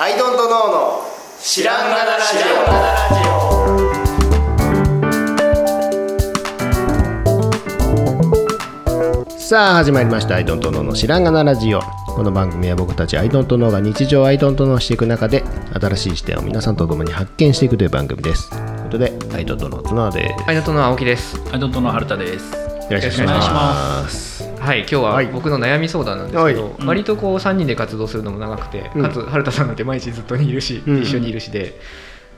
アイドントノーの知らんがなラジオ。さあ始まりました。アイドントノーの知らんがなラジオ。この番組は僕たちアイドントノーが日常アイドントノーしていく中で新しい視点を皆さんと共に発見していくという番組です。ということでアイドントノー綱です。アイドントノー青木です。アイドントノー春田です。よろしくお願いしますはい今日は僕の悩み相談なんですけど、はい。割とこう3人で活動するのも長くて、うん。かつ春田さんなんて毎日ずっといるし、うん。一緒にいるしで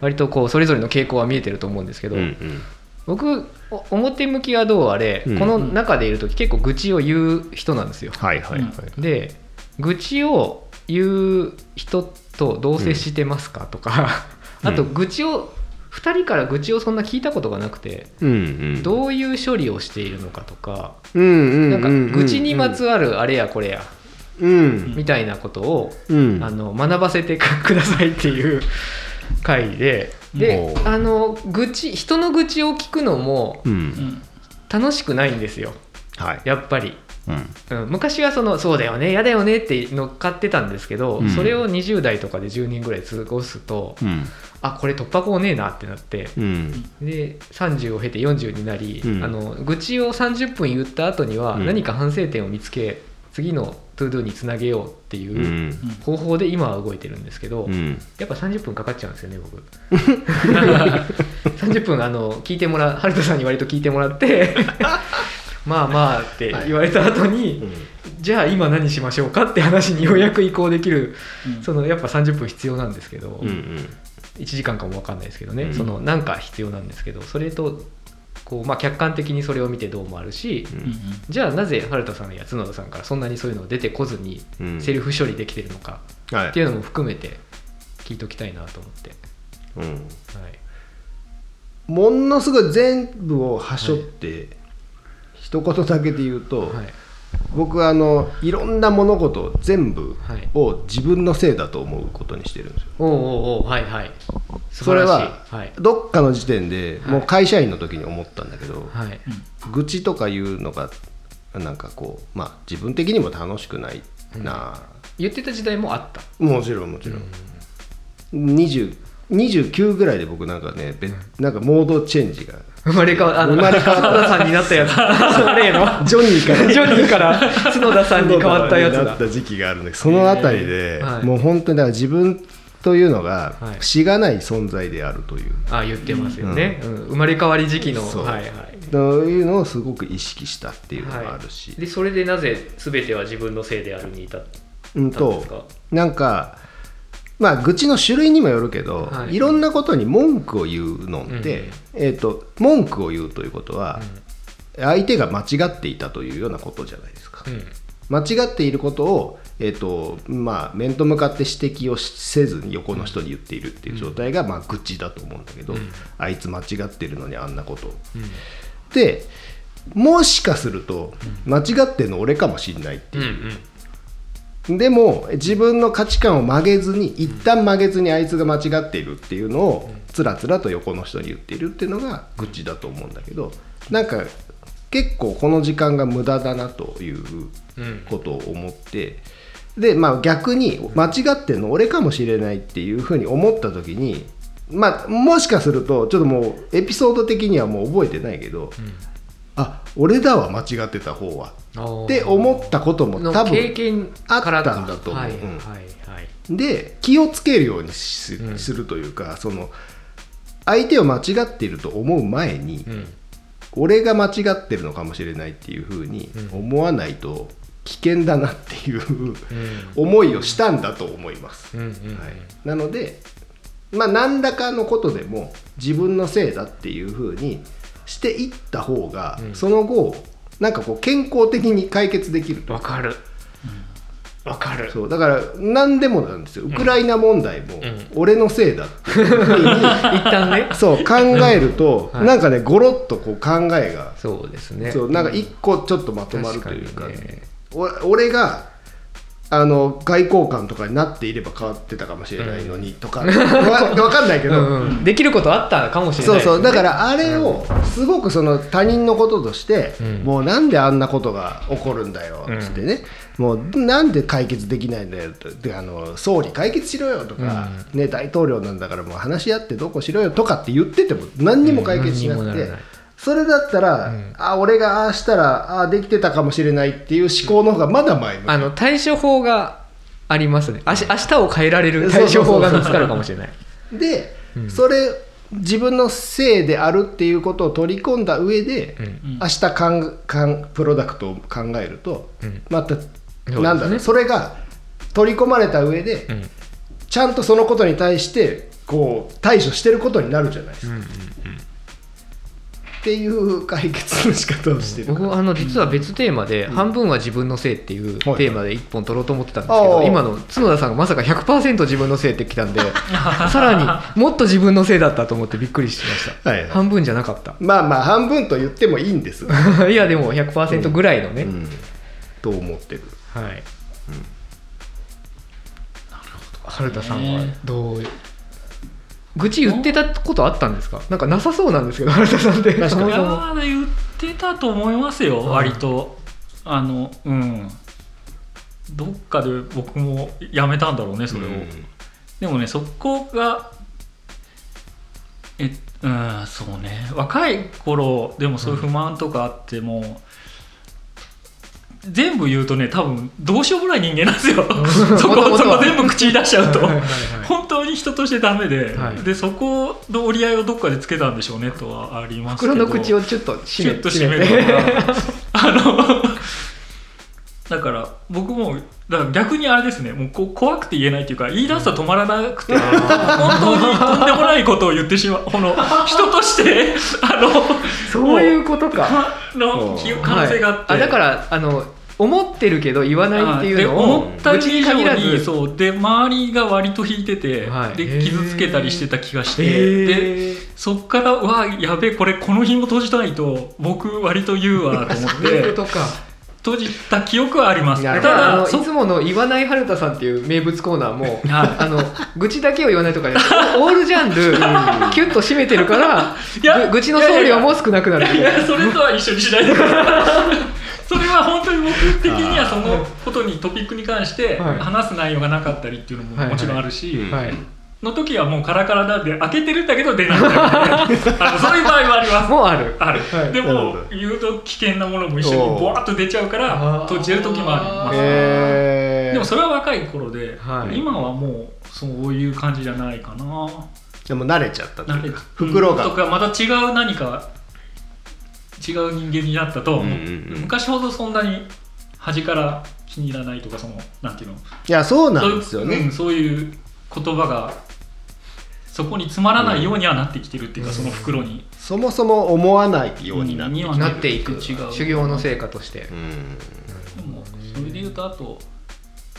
割とこうそれぞれの傾向は見えてると思うんですけど、うんうん。僕お表向きはどうあれ、うん。この中でいる時結構愚痴を言う人なんですよ。はいはいはい、で愚痴を言う人とどう接してますかとか、うん。あと愚痴を2人から愚痴をそんな聞いたことがなくてうんうん。どういう処理をしているのかとか、うんうんなんかうん。愚痴にまつわるあれやこれやうん。みたいなことを、うん。あの学ばせてくださいっていう 回でであの愚痴人の愚痴を聞くのも楽しくないんですよ。はい。やっぱり。うん。うん、昔はそのそうだよね嫌だよねって乗っかってたんですけど、うん。それを20代とかで10年ぐらい過ごすと、うんあこれ突破口ねえなってなって。うん。で30を経て40になり、うん。あの愚痴を30分言った後にはうん。何か反省点を見つけ次の To Do につなげようっていううん。方法で今は動いてるんですけど、うん。やっぱ30分かかっちゃうんですよね僕。30分あの聞いてもらう春田さんに割と聞いてもらって まあまあって言われた後に、じゃあ今何しましょうかって話にようやく移行できる、うん。そのやっぱ30分必要なんですけど、うんうん1時間かも分かんないですけどね、うん。そのなんか必要なんですけどそれとこう、まあ、客観的にそれを見てどうもあるし、うん。うんじゃあなぜ春田さんや角田さんからそんなにそういうの出てこずにうん。セルフ処理できてるのかはい。っていうのも含めて聞いときたいなと思って、うん。はい、ものすごい全部をはしょって、一言だけで言うと、はい僕はあのいろんな物事全部はい。を自分のせいだと思うことにしてるんですよ。おうおうおうはいはい。素それははい。どっかの時点ではい。もう会社員の時に思ったんだけど、はい。愚痴とかいうのがなんかこうまあ自分的にも楽しくないな、言ってた時代もあった。もちろんもちろん、20 29ぐらいで僕なんかね、べなんかモードチェンジが。生まれ変わあの生まれ変わった。角田さんになったやつ。例の？ジョニーから。ジョニーから。角田さんに変わったやつだ。なった時期があるんでそのあたりで、えーはい。もう本当にだから自分というのがはい。しがない存在であるという、あ言ってますよね、うん。生まれ変わり時期のそう。はいはい。というのをすごく意識したっていうのがあるし、でそれでなぜ全ては自分のせいであるに至っうんたんですか？となんかまあ愚痴の種類にもよるけど、はい。い、ろんなことに文句を言うのって、えー、と文句を言うということは、相手が間違っていたというようなことじゃないですか。うん。間違っていることを、えーとまあ、面と向かって指摘をせずに横の人に言っているっていう状態が、まあ、愚痴だと思うんだけど、うん。あいつ間違ってるのにあんなこと。でもしかすると間違ってるの俺かもしんないってうんいううんでも自分の価値観を曲げずに一旦曲げずにあいつが間違っているっていうのをつらつらと横の人に言っているっていうのが愚痴だと思うんだけどなんか結構この時間が無駄だなといううんことを思ってでまあ逆に間違ってるの俺かもしれないっていうふうに思った時にまあもしかするとちょっともうエピソード的にはもう覚えてないけど、あ俺だわ間違ってた方はって思ったこともの多分あったんだと思う。うんはいはいはい。で気をつけるようにするというか、その相手を間違っていると思う前に、うん。俺が間違ってるのかもしれないっていうふうに思わないと危険だなっていう、思いをしたんだと思います。うんうん。はい、なのでまあ何らかのことでも自分のせいだっていうふうにしていった方が、うん。その後なんかこう健康的に解決できると。わかる。わかる。そうだから何でもなんですよ。ウクライナ問題もん。俺のせいだっていうふうに。一旦ね。そう考えると、はい。なんかねゴロッとこう考えが、そうですね。そうなんか一個ちょっとまとまるというか,、俺があの外交官とかになっていれば変わってたかもしれないのにとか、わわかんないけど、うんうん。できることあったかもしれない。そうそう。だかららあれをすごくその他人のこととして、うん。もうなんであんなことが起こるんだようん。っつってね、もうなんで解決できないんだよとであの総理解決しろよとか、ね、大統領なんだからもう話し合ってどうこうしろよとかって言ってても何にも解決しなくて、うんそれだったら、ん。あ俺がああしたらああできてたかもしれないっていう思考の方がまだ前向き。あの対処法がありますね。あし明日を変えられる対処法が見つかるかもしれない。で、うん。それ自分のせいであるっていうことを取り込んだ上で、うん。うん明日かんかんプロダクトを考えると、うん。また、なんだろうそれが取り込まれた上で、うん。ちゃんとそのことに対してこう対処してることになるじゃないですか、うんうんっていう解決の仕方をしてる僕あの実は別テーマで「半分は自分のせい」っていうテーマで一本取ろうと思ってたんですけど今の角田さんがまさか100%自分のせいってきたんで さらにもっと自分のせいだったと思ってびっくりしました。はいはい。半分じゃなかった。まあまあ半分と言ってもいいんですが、いやでも100%ぐらいのね、うん。と思ってる。はい、春田さんはどう愚痴言ってたことあったんですか？なんかなさそうなんですけど春田さんって。そいやもそもー言ってたと思いますよ、割と。あのうん。どっかで僕もやめたんだろうねそれを、でもねそこがえうんそうね。若い頃でもそういう不満とかあっても、全部言うとね多分どうしようもない人間なんですよ。そこそこ全部口に出しちゃうと。本当に人としてダメで、はい。でそこの折り合いをどっかでつけたんでしょうねとはありますけど。袋の口をちょっとキ閉めと締めて あのだから僕もだから逆にあれですね。もうこ怖くて言えないっていうか言い出すと止まらなくて本当にとんでもないことを言ってしまう。この人として あのそういうことか。かのき可能性があって、はい。あだからあの思ってるけど言わないっていうので思をった以上にそうで周りが割と引いてて、はい。で傷つけたりしてた気がして、でそっからうわやべえこれこの日も閉じたいと僕割と言うわと思っ そういうてことか閉じた記憶はあります。ただあのいつもの言わない春田さんっていう名物コーナーも はい。あの愚痴だけを言わないとか オールジャンルキュッと締めてるから愚痴の総量も少なくなるいやそれとは一緒にしないでください。それは本当に僕的にはそのことにトピックに関してはい。話す内容がなかったりっていうのももちろんあるし、の時はもうカラカラなんで開けてるんだけど出ないみたいなあのそういう場合もあります。もうある。ある、はい。でもど言うと危険なものも一緒にボワッと出ちゃうから閉じる時もあります。でもそれは若い頃で、はい。今はもうそういう感じじゃないかな。でも慣れちゃったとなんで袋が。とかまた違う何か違う人間になったと、う。んうんうん昔ほどそんなに端から気に入らないとかそのなんていうの？いやそうなんですよね。そういう言葉がそこに詰まらないようにはなってきてるっていうか、その袋に、そもそも思わないようになってなっていく違う修行の成果として。うん。でもそれで言うとあと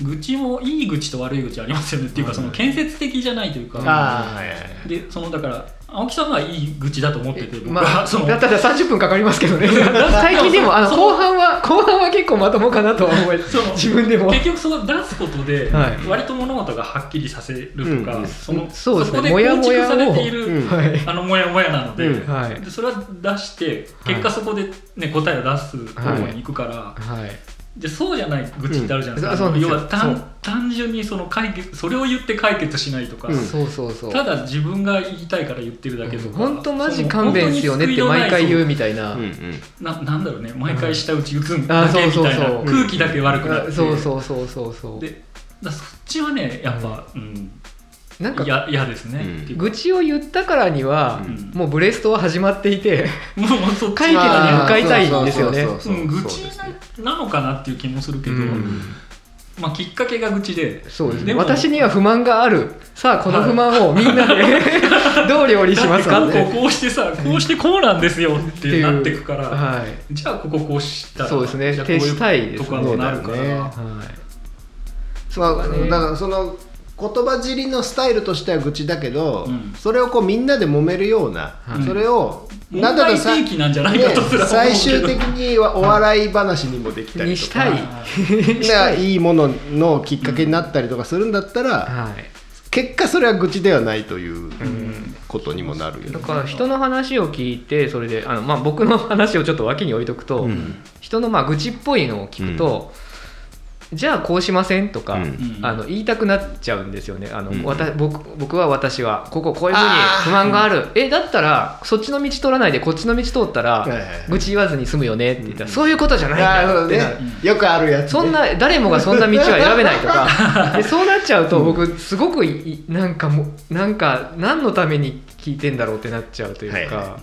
愚痴もいい愚痴と悪い愚痴ありますよねっていうかその建設的じゃないというか、でそのだから青木さんはいい愚痴だと思ってて僕まあはそのだったら30分かかりますけどね。最近でもあのそ後半は後半は結構まともかなとは思いその自分でも。結局その出すことではい。割と物事がはっきりさせるとか、うんそのそうですね。こで構築されている、うん。はい。あのモヤモヤなので,、うん。はい。でそれは出して結果そこで、ね、答えを出す方向に行くから、はいでそうじゃない愚痴ってあるじゃないですか、うん。要は単単純にその解決それを言って解決しないとか、うん。そうそうそう。ただ自分が言いたいから言ってるだけとか、本当マジ勘弁っすよねって毎回言うみたいな、う。んうん。ななんだろうね。毎回舌打ち打つんあだけみたいな。そうそうそう。空気だけ悪くなって。あそうそうそうそうそうでだそっちはねやっぱ、うんなんか嫌嫌ですね、うん。愚痴を言ったからには、うん。もうブレストは始まっていてもうそ解決に向かいたいんですよね。愚痴なのかなっていう気もするけど、うん。まあ、きっかけが愚痴で。そうですね。私には不満がある。さあこの不満をみんなで どう料理しますか？ってこうこうしてさこうしてこうなんですよってなってくから、はい。じゃあこここうしたらそうですね。じゃあこういう徹したいですね。とかになるから、そうだよね。はい。まあそうだからその言葉尻のスタイルとしては愚痴だけど、うん。それをこうみんなで揉めるような、はい。それを問なんだ題かさ提起なんじゃないかとすら思うけど、最終的にはお笑い話にもできたりとか。にしたい。いいもののきっかけになったりとかするんだったら、はい。結果それは愚痴ではないということにもなるよね。だから人の話を聞いてそれであの、まあ、僕の話をちょっと脇に置いとくと、うん。人のまあ愚痴っぽいのを聞くと、じゃあこうしませんとか、うん。あの言いたくなっちゃうんですよね。あの、うん。わた僕僕は私はこここういうふうに不満がある。えだったらそっちの道通らないでこっちの道通ったら、愚痴言わずに済むよねって言ったら、うん。そういうことじゃないんだよってね。よくあるやつね、そんな誰もがそんな道は選べないとか。でそうなっちゃうと僕すごくいなんかもうなんか何のために聞いてんだろうってなっちゃうというか、はいは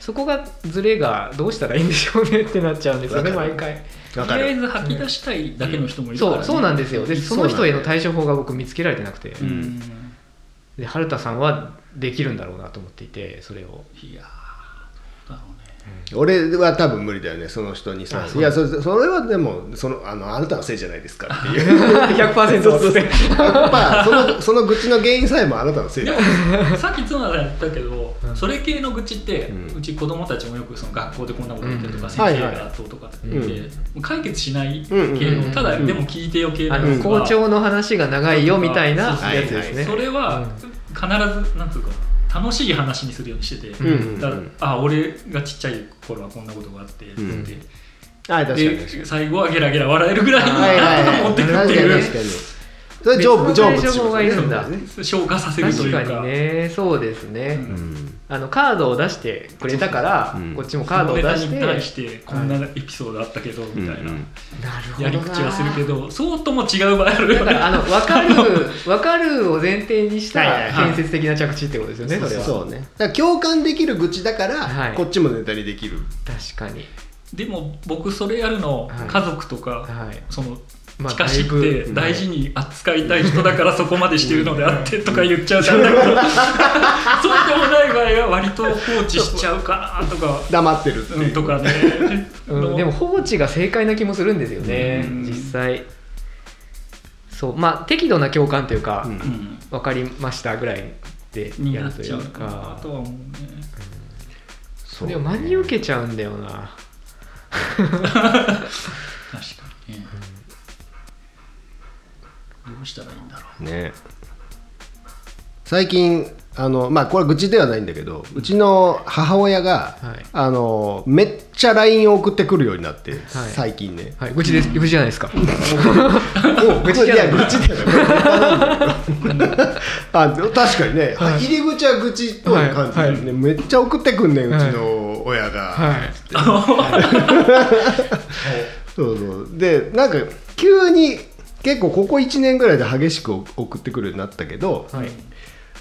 そこがズレがどうしたらいいんでしょうねってなっちゃうんですよね毎回とりあえず吐き出したいだけの人もいるから、ね。そうそうなんですよ。でその人への対処法が僕見つけられてなくて、うん。うんで春田さんはできるんだろうなと思っていてそれを。いやだろうね俺は多分無理だよねその人にさ。あそう。いやそそれはでもそのあのあなたのせいじゃないですかっていう。100%そうそうそう。ってやっぱそのその愚痴の原因さえもあなたのせいださっき角田が言ったけど、うん。それ系の愚痴って、ううんち子供たちもよくその学校でこんなこと言ってるとか、うん先生がどうとかって言って、うん。もう解決しない系うんの、うん。ただ、うんでも聞いてよ系のあのやつは校長の話が長いよみたいなやつはいですね。それはうん。必ずなんていうか楽しい話にするようにしてて、うんうんうん。だからあ俺がちっちゃい頃はこんなことがあってって言って、はい確かに確かに。で最後はゲラゲラ笑えるぐらいになんとか持ってくっていうそれ成仏成仏別の対処法がいるんだ。ね消化させるというか。確かにね。そうですね、うん。うんあのカードを出してくれたから、うん。こっちもカードを出して。そのネタに対してこんなエピソードあったけど、みたいな、うんうん。なるほどな。やり口はするけどそうとも違う場合あるよね。だからあの分かる 分かるを前提にしたはいはいはい。建設的な着地ってことですよね、それはそう。ねだから共感できる愚痴だから、はい。こっちもネタにできる。確かに。でも僕それやるのはい。家族とか、はい。そのまあ近しっだいてぶ大事に扱いたい人だからそこまでしてるのであってとか言っちゃうとあれだけどそうでもない場合は割と放置しちゃうかなとか。黙ってるっていう、うんとかね、うん、でも放置が正解な気もするんですよね、うん。実際。そう。まあ適度な共感というか、うん。うん分かりましたぐらいでにやるというか。なかとは思うね。それを真に受けちゃうんだよな うしたらいいんだろう。ね。最近あのまあこれは愚痴ではないんだけどうちの母親が、はい。あのめっちゃ LINE を送ってくるようになって、最近ね。はい。愚痴です愚痴じゃないですか。お愚痴じゃない。や 愚痴だよ あ確かにね、はい。入り口は愚痴っぽい感じで、ねはい。めっちゃ送ってくんねんうちの親が、はい。そうそう。でなんか急に結構ここ1年ぐらいで激しく送ってくるようになったけど、はい。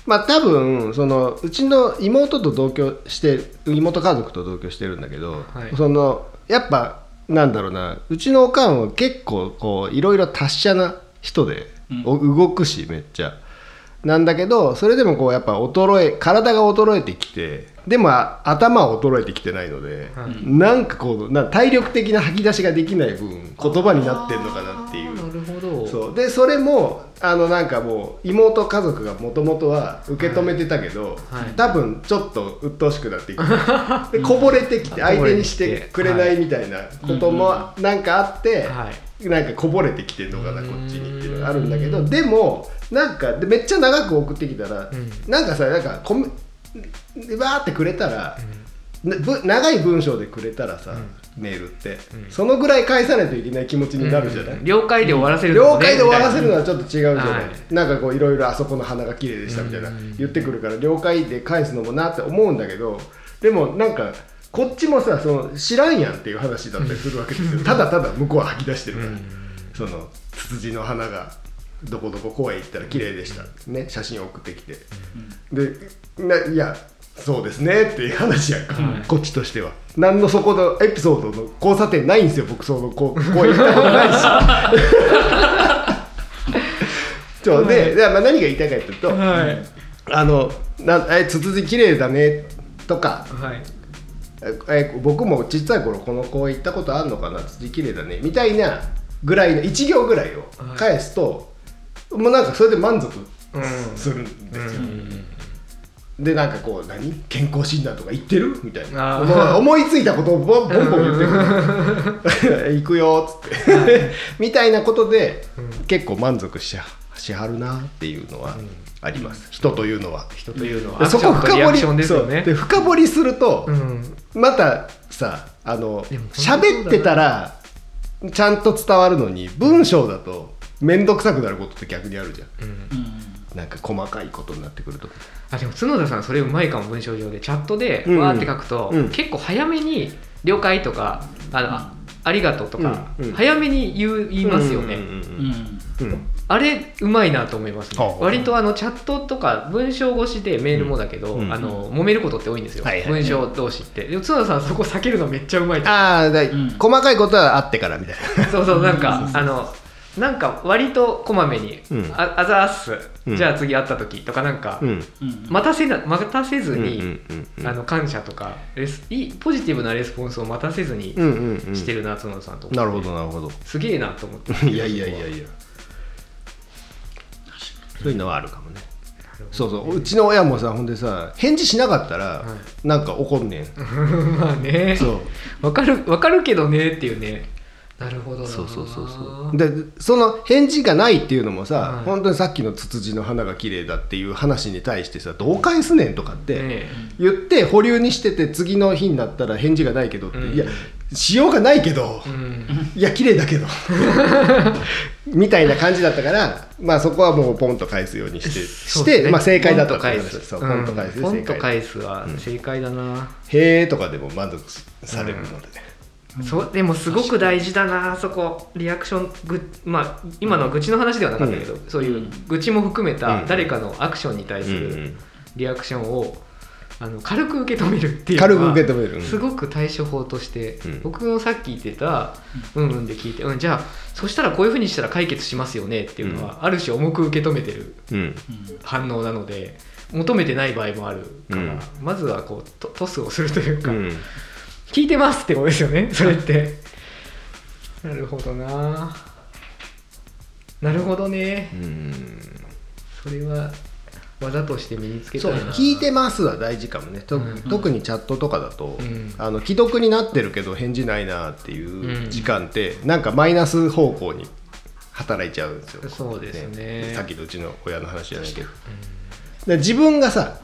まあ多分そのうちの妹と同居して妹家族と同居してるんだけど、はい。そのやっぱなんだろうなうちのおかんは結構こういろいろ達者な人で、うん。お動くしめっちゃ。なんだけどそれでもこうやっぱ衰え体が衰えてきてでもあ頭は衰えてきてないので、はい。なんかこうな体力的な吐き出しができない分言葉になってんのかなっていうそう。でそれもあのなんかもう妹家族がもともとは受け止めてたけど、はい。多分ちょっと鬱陶しくなってきて でこぼれてきて相手にしてくれないみたいなこともなんかあって、はい。なんかこぼれてきてんのかなこっちにっていうのがあるんだけどうんでもなんかでめっちゃ長く送ってきたら、うん。なんかさなんかこめわーってくれたら、なぶ長い文章でくれたらさ、メールって、うん。そのぐらい返さないといけない気持ちになるじゃない、うん了解で終わらせるね。了解で終わらせるのみはちょっと違うじゃない、はい。なんかこういろいろあそこの花が綺麗でしたみたいなうん。言ってくるから了解で返すのもなって思うんだけどでもなんかこっちもさその知らんやんっていう話だったりするわけですよ。ただただ向こうは吐き出してるから、うん。そのツツジの花がどこどこ公園行ったら綺麗でした、ね、写真を送ってきて、でないやそうですねっていう話やんか、はい。こっちとしては。何のそこのエピソードの交差点ないんですよ僕そのこうこう行ったことないし そうで、でまあ、何が言いたいかというと、はい。あのなえツツジ綺麗だねとか。はい。ええ僕もちっちゃい頃この公園行ったことあるのかなツツジ綺麗だねみたいなぐらいの1行ぐらいを返すと、もうなんかそれで満足うんするんですよ、でなんかこう何？健康診断とか行ってる？みたいな。あー。もう思いついたことをボンボンボン言ってくる行くよっつってみたいなことで、結構満足ししはるなっていうのはあります、人というのは。人というのはでそこ深掘りねで深掘りすると、うんまたさあの喋ってたらちゃんと伝わるのに文章だと面倒くさくなることって逆にあるじゃんうんうんなんか細かいことになってくるとあでも角田さんそれうまいかも文章上で。チャットでうん。わーって書くと、うん。結構早めに「了解」とか「あのあありがとう」とか、うん。うん。早めに言う言いますよね、うんうんうんうん。うん。あれうまいなと思いますね。はあ。割とあのチャットとか文章越しでメールもだけど、うん。あの揉めることって多いんですよ、はいはい文章同士って。でも角田さんそこ避けるのめっちゃうまいとああだ、ん。細かいことはあってからみたいな。そうそうなんか あのなんか割とこまめに「うん。ああざーっす、うん。じゃあ次会った時」とかなんか、うん。うん待たせな待たせずうんに、感謝とかレスいいポジティブなレスポンスを待たせずにしてるな角田さんとなるほどなるほど。すげえなと思って。いやいやいやいや。そういうのはあるかもね。そうそう。うちの親もさほんでさ返事しなかったら、はなんか怒んねん。まあね。そう。わかるわかるけどねっていうねなるほどな。そうそうそうそう。でその返事がないっていうのもさ、はい。本当にさっきのツツジの花が綺麗だっていう話に対してさどう返すねんとかってね言って保留にしてて次の日になったら返事がないけどって、うん。いやしようがないけど、うん。いや綺麗だけど。みたいな感じだったからまあそこはもうポンと返すようにして して、まあ、正解だと返す。そうポンと返す。でポンと返すは正解だな、へえとかでも満足されるので、そうでもすごく大事だなそこ。リアクションぐまあ今のは愚痴の話ではなかったけど、そういう愚痴も含めたうん。誰かのアクションに対すうんうるん。リアクションをあの軽く受け止めるっていう軽く受け止める。うん。すごく対処法として、うん。僕もさっき言ってた「うん。うん」で聞いて、うん、じゃあそしたらこういうふうにしたら解決しますよねっていうのは、ある種重く受け止めてるうん。反応なので求めてない場合もあるから、うん。まずはこうトトスをするというか、うん聞いてますってことですよね？それって。なるほどな。なるほどね。うん。それは技として身につけたいな。聞いてますは大事かもね。と、うん。特にチャットとかだと、うん。あの既読になってるけど返事ないなっていう時間って、なんかマイナス方向に働いちゃうんですよ。そうですね。さっきのうちの親の話じゃないけど、で自分がさ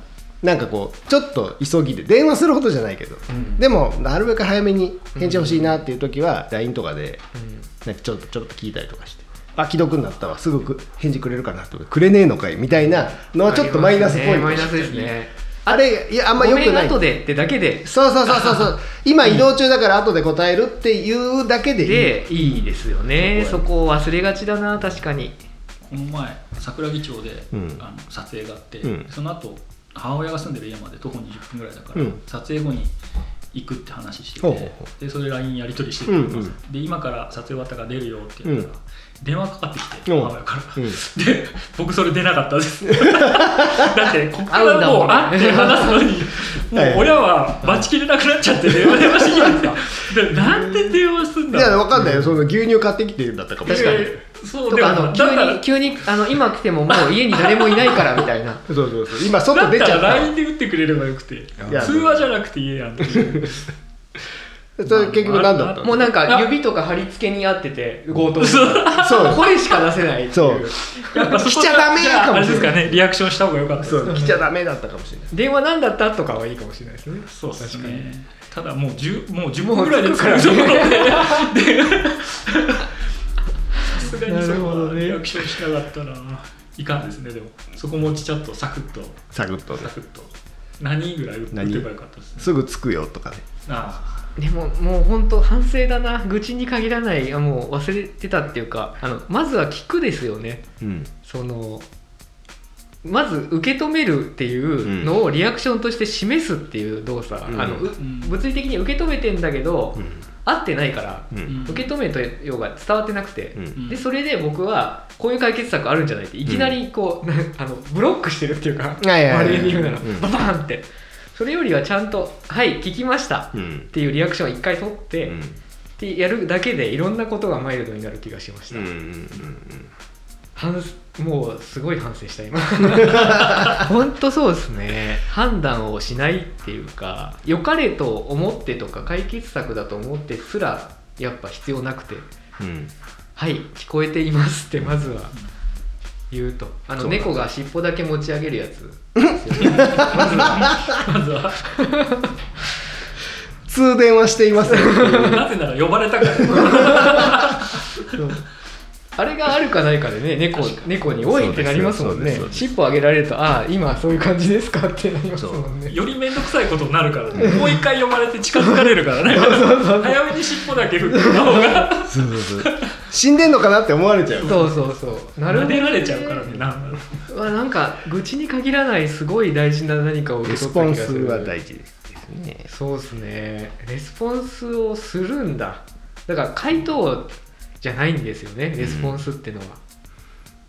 なんかこうちょっと急ぎで電話するほどじゃないけど、ん。でもなるべく早めに返事欲しいなっていう時は LINE とかでうん。なんかちょっとちょっと聞いたりとかして。あ既読になったわすぐく。返事くれるかなとかくれねえのかいみたいなのはちょっとマイナスポイントありますねマイナスですね。あれいやあんまよくない後でってだけでそうそうそうそうそう。今移動中だから後で答えるっていうだけでいい。でいいですよね。そそこを忘れがちだな確かに。この前桜木町で、うん。あの撮影があって、うん。その後母親が住んでる家まで徒歩20分ぐらいだから、うん。撮影後に行くって話しててでそれ LINE やり取りしてて、うんうん。で今から撮影終わったから出るよって言ったら、電話かかってきてう。ん母親から、うん。で僕それ出なかったです。だってここからもう会って話すのにもう親は待ちきれなくなっちゃって電話電話してきたんですかでなんで電話すんだいやわかんないよ。その牛乳買ってきてだったかも。しれないえーそうあの急に急にあの今来てももう家に誰もいないから みたいな。そうそうそう。今外出ちゃった。LINE で打ってくれればよくて。や通話じゃなくて言えやんっていうそれ結局何だったの？もうなんか指とか貼り付けにあってて強盗そう。そう。声しか出せないっていう。そう。やっぱ来ちゃダメじゃああれですかもしれないかねリアクションした方がよかったですそう来ちゃダメだったかもしれない。電話何だったとかはいいかもしれないですね。そうです確かに。ねただもう10もう10もう分ぐらいで着くからねところ で。さすがにそなるほこどね。はリアクションしなかったな。いかんですね。でもそこもちゃっとサクッと。サクッとねサクッと。何ぐらい打って何ばよかったですね。すぐ着くよとかね。あでももう本当反省だな。愚痴に限らない。あもう忘れてたっていうかあのまずは聞くですよね。うん。そのまず受け止めるっていうのをリアクションとして示すっていう動作、うん。あのうん。物理的に受け止めてんだけど、合ってないから、うん。うん受け止めとようが伝わってなくて、うん。でそれで僕はこういう解決策あるんじゃないっていきなりこう、な あのブロックしてるっていうかはいはいはい。まれに言うなら、うん。ババーンってそれよりはちゃんと「はい聞きました」っうん。ていうリアクションを一回取って、うん。ってやるだけでいろんなことがマイルドになる気がしました、うんうん反もうすごい反省した今。本当そうですね。判断をしないっていうか良かれと思ってとか解決策だと思ってすらやっぱ必要なくて。うん「はい聞こえています」ってまずは言うと。あの猫が尻尾だけ持ち上げるやつ。まずは。まずは。通電はしていますよなぜなら呼ばれたからあれがあるかないかでね猫猫に「おい!」ってなりますもんね。尻尾上げられると「ああ今そういう感じですか?」ってなりますもんね。より面倒くさいことになるからね。もう一回呼ばれて近づかれるからね。早めに尻尾だけ振った方が。そうそうそう死んでんのかなって思われちゃう。そうそうそう。なるほど。撫でられちゃうからねなんだろうまあなんか愚痴に限らないすごい大事な何かを受けレス取ったポンス気がする。は大事ですね。そうですね。レスポンスをするんだ。だから回答じゃないんですよねレスポンスってのは、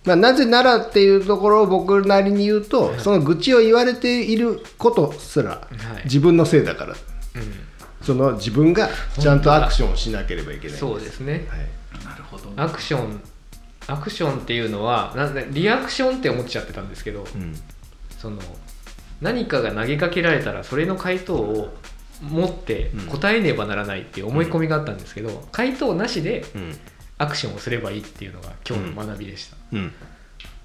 まあ、なぜならっていうところを僕なりに言うと、その愚痴を言われていることすらはい。自分のせいだから。うん。その自分がちゃんとアクションをしなければいけないそうですね。はいなるほどアクションアクションっていうのはなリアクションって思っちゃってたんですけどうん。その何かが投げかけられたらそれの回答を持って答えねばならないっていう思い込みがあったんですけど、回答なしでうん。アクションをすればいいっていうのが今日の学びでした、うん。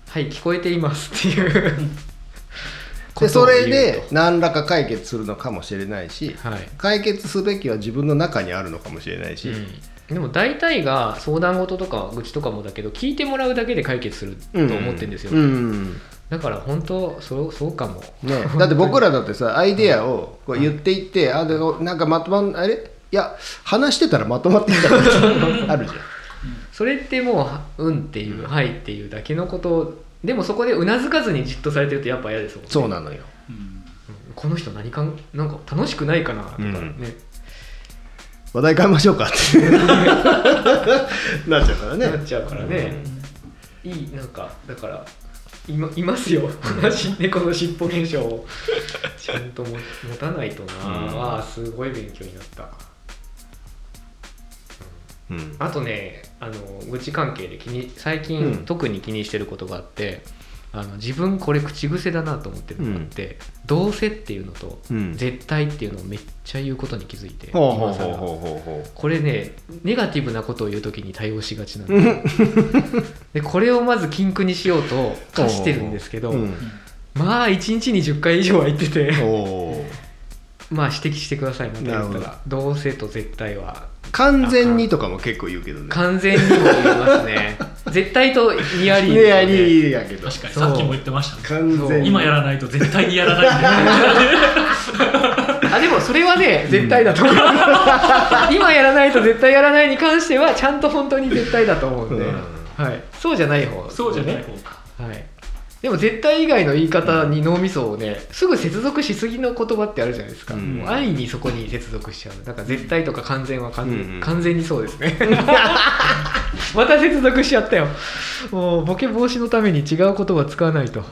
はい聞こえていますっていうでそれで何らか解決するのかもしれないし、はい。解決すべきは自分の中にあるのかもしれないし、うん。でも大体が相談事とか愚痴とかもだけど聞いてもらうだけで解決すると思ってるんですよ、うん。だから本当そうそうかも。ね、だって僕らだってさ アイデアをこう言っていって、あでなんかまとまんあれ？いや話してたらまとまってきたからあるじゃん。それってもうは「うん」っていう「はい」っていうだけのことでもそこでうなずかずにじっとされてるとやっぱ嫌ですもんね。そうなのよ。うん。うんこの人何かんなんか楽しくないかなとかね、うん。話題変えましょうか。っ てなっちゃうからね。なっちゃうからね、いいなんかだからいまいますよ。話猫の尻尾現象を。ちゃんとも持たないとな、うん。あーすごい勉強になった。うん。あとねあの愚痴関係で気に最近、うん。特に気にしてることがあってあの自分これ口癖だなと思ってるのがあって、どうせっていうのと、うん。絶対っていうのをめっちゃ言うことに気づいて、今更。これねネガティブなことを言う時に対応しがちなん ででこれをまず禁句にしようと課してるんですけど、ううん。まあ1日に10回以上は言って。てまあ指摘してくださいまた言ったら。ど。うせと絶対は。完全にとかも結構言うけどね。完全にも言いますね。絶対とニアリーね。やですよねりやけど。確かにさっきも言ってましたね完全に。今やらないと絶対にやらないんだよ あでもそれはね絶対だと思う。今やらないと絶対やらないに関してはちゃんと本当に絶対だと思うんで、うん。はい、そうじゃない方、そうじゃない方か。はい、でも絶対以外の言い方に脳みそをねすぐ接続しすぎの言葉ってあるじゃないですか、うん。もう安易にそこに接続しちゃう。だから絶対とか完全は完全,、うんうん。完全にそうですね。また接続しちゃったよ。もうボケ防止のために違う言葉使わないと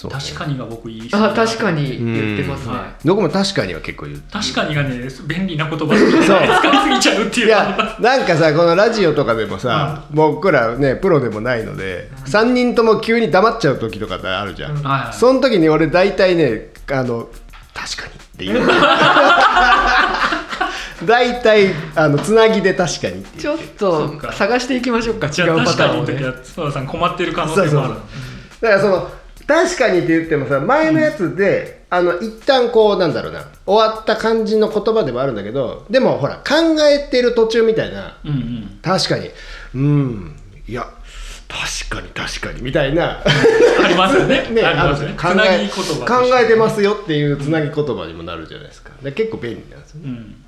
そう。確かにが僕いいあ確かに言ってますね、うん。は僕も確かには結構言う。確かにがね便利な言葉。で使いすぎちゃうっていう。いやなんかさこのラジオとかでもさ、僕らねプロでもないので、3人とも急に黙っちゃう時とかってあるじゃん、うん。はいはい。その時に俺大体ねあの確かにって言う。大体あのつなぎで確かにってちょっとか。探していきましょうか違うパ確かにの時ターンをねは須田さん困ってる可能そうそう性もあるだからその確かにって言ってもさ前のやつで、あの一旦こうなんだろうな終わった感じの言葉でもあるんだけどでもほら考えてる途中みたいな。うんうん。確かに。うんいや確かに確かにみたいな。ありますよね。ねありますよね。あのつなぎ言葉考えてますよっていうつなぎ言葉にもなるじゃないですか。で結構便利なんですよ。ねうん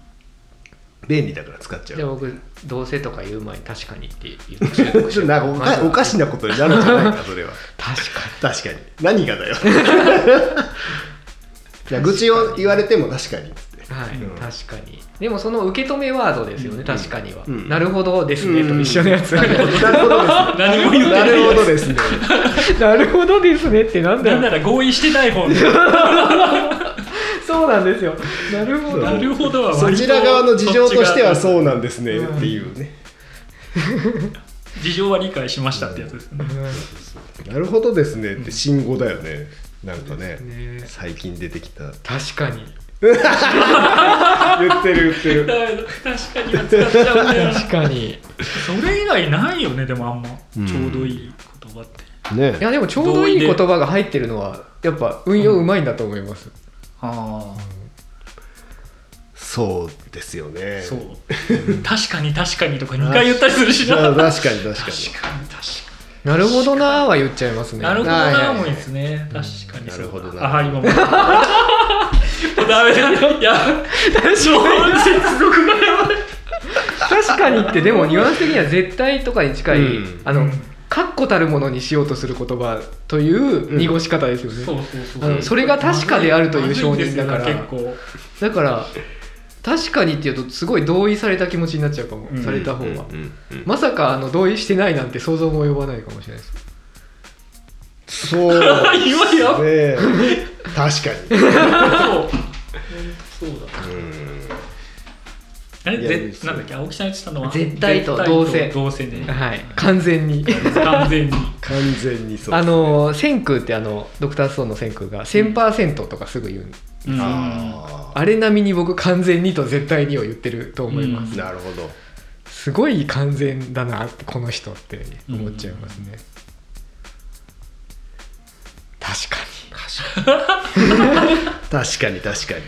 便利だから使っちゃう。じゃあ僕どうせとか言う前に確かにって言って習得しちょっとなんかおかおかしなことになるんじゃないかそれは。確か確かに。何がだよ。じゃあ愚痴を言われても確かにはい、うん。確かに。でもその受け止めワードですよね、確かには、うん。なるほどですね、と一緒のやつ、なるほどです何も言ってなないるほどですね。なるほどですねってなんだよ。なんなら合意してない方に そうなんですよ。なるほど。なるほどそちら側の事情としてはそうなんですね。っていうね。事情は理解しましたってやつですね、なるほどですね。って信号だよね。なんかねね。最近出てきた。確かに。言ってる言ってる。確かには使っちゃうんだよな確かに。それ以外ないよねでもあんま。うん。ちょうどいい言葉って、ね。いやでもちょうどいい言葉が入ってるのはやっぱ運用うまいんだと思います、ああそうですよね。そう。確かに確かにとか2回言ったりするしな。あ確かに確かに。確かに確かなるほどなーは言っちゃいますね。になるほどなもいいですね。確かになるほどな。あはい今もうダメだいや確かにってでもニュアンス的には絶対とかに近い、うんあの確固たるものにしようとする言葉という濁し方ですよね、それが確かであるという承認だから。だから確かにっていうとすごい同意された気持ちになっちゃうかも、うん。された方が、うんうんうんまさかあの同意してないなんて想像も及ばないかもしれないです。そう 今や？ね確かに。そう。そうだうんあれぜなんだっけ？青木さん言ってたのは？絶対と同性同性ねはい。完全に。完全に。完全にそうあの千空ってあのドクターストーンの千空が1000%とかすぐ言う、うん。ああれ並みに僕完全にと絶対にを言ってると思います、うん。あなるほど。すごい完全だなってこの人って思っちゃいますね、確か確かに。確かに。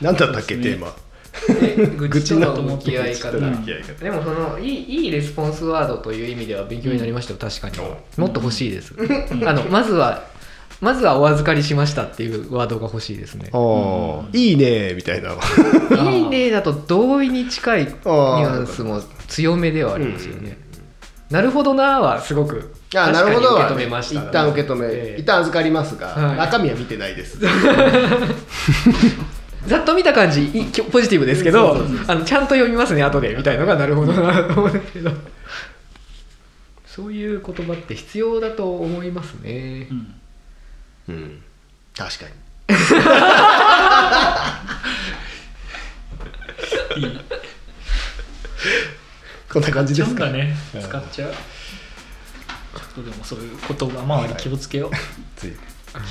何だったっけテーマ？に愚痴の向き合い方。愚痴との向き合い方。でもそのいいいいレスポンスワードという意味では勉強になりましたよ、確かに。うもっと欲しいです、あのまずはまずはお預かりしましたっていうワードが欲しいですね。ああいいねみたいな。いいねだと同意に近いニュアンスも強めではありますよね。なるほどなはすごくあな確かにるほどは受け止めました。一旦受け止め、ええ一旦預かりますが、はい。中身は見てないです ざっと見た感じポジティブですけどあのちゃんと読みますね後でみたいのがなるほどなと思うんですけど。そういう言葉って必要だと思いますね。う。ん。うん。確かに。いい。こんな感じですか？ねうん。使っちゃう。ちょっとでもそういう言葉周り気をつけよう。つい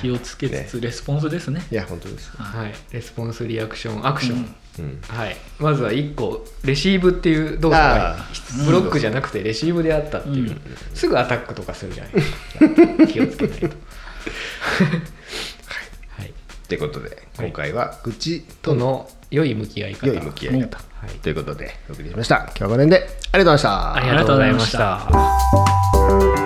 気をつけつつレスポンスですね。いや本当です、はい、レスポンスリアクションアクション、うん。うん、はい、まずは1個レシーブっていう動作があブロックじゃなくてレシーブであったっていう、うん。すぐアタックとかするじゃない。ですか気をつけないと。はい、ってことで今回は愚痴とのとの良い向き合い方。良い向き合い方。はい、ということでお送りしました。今日はこの辺でありがとうございました。ありがとうございました。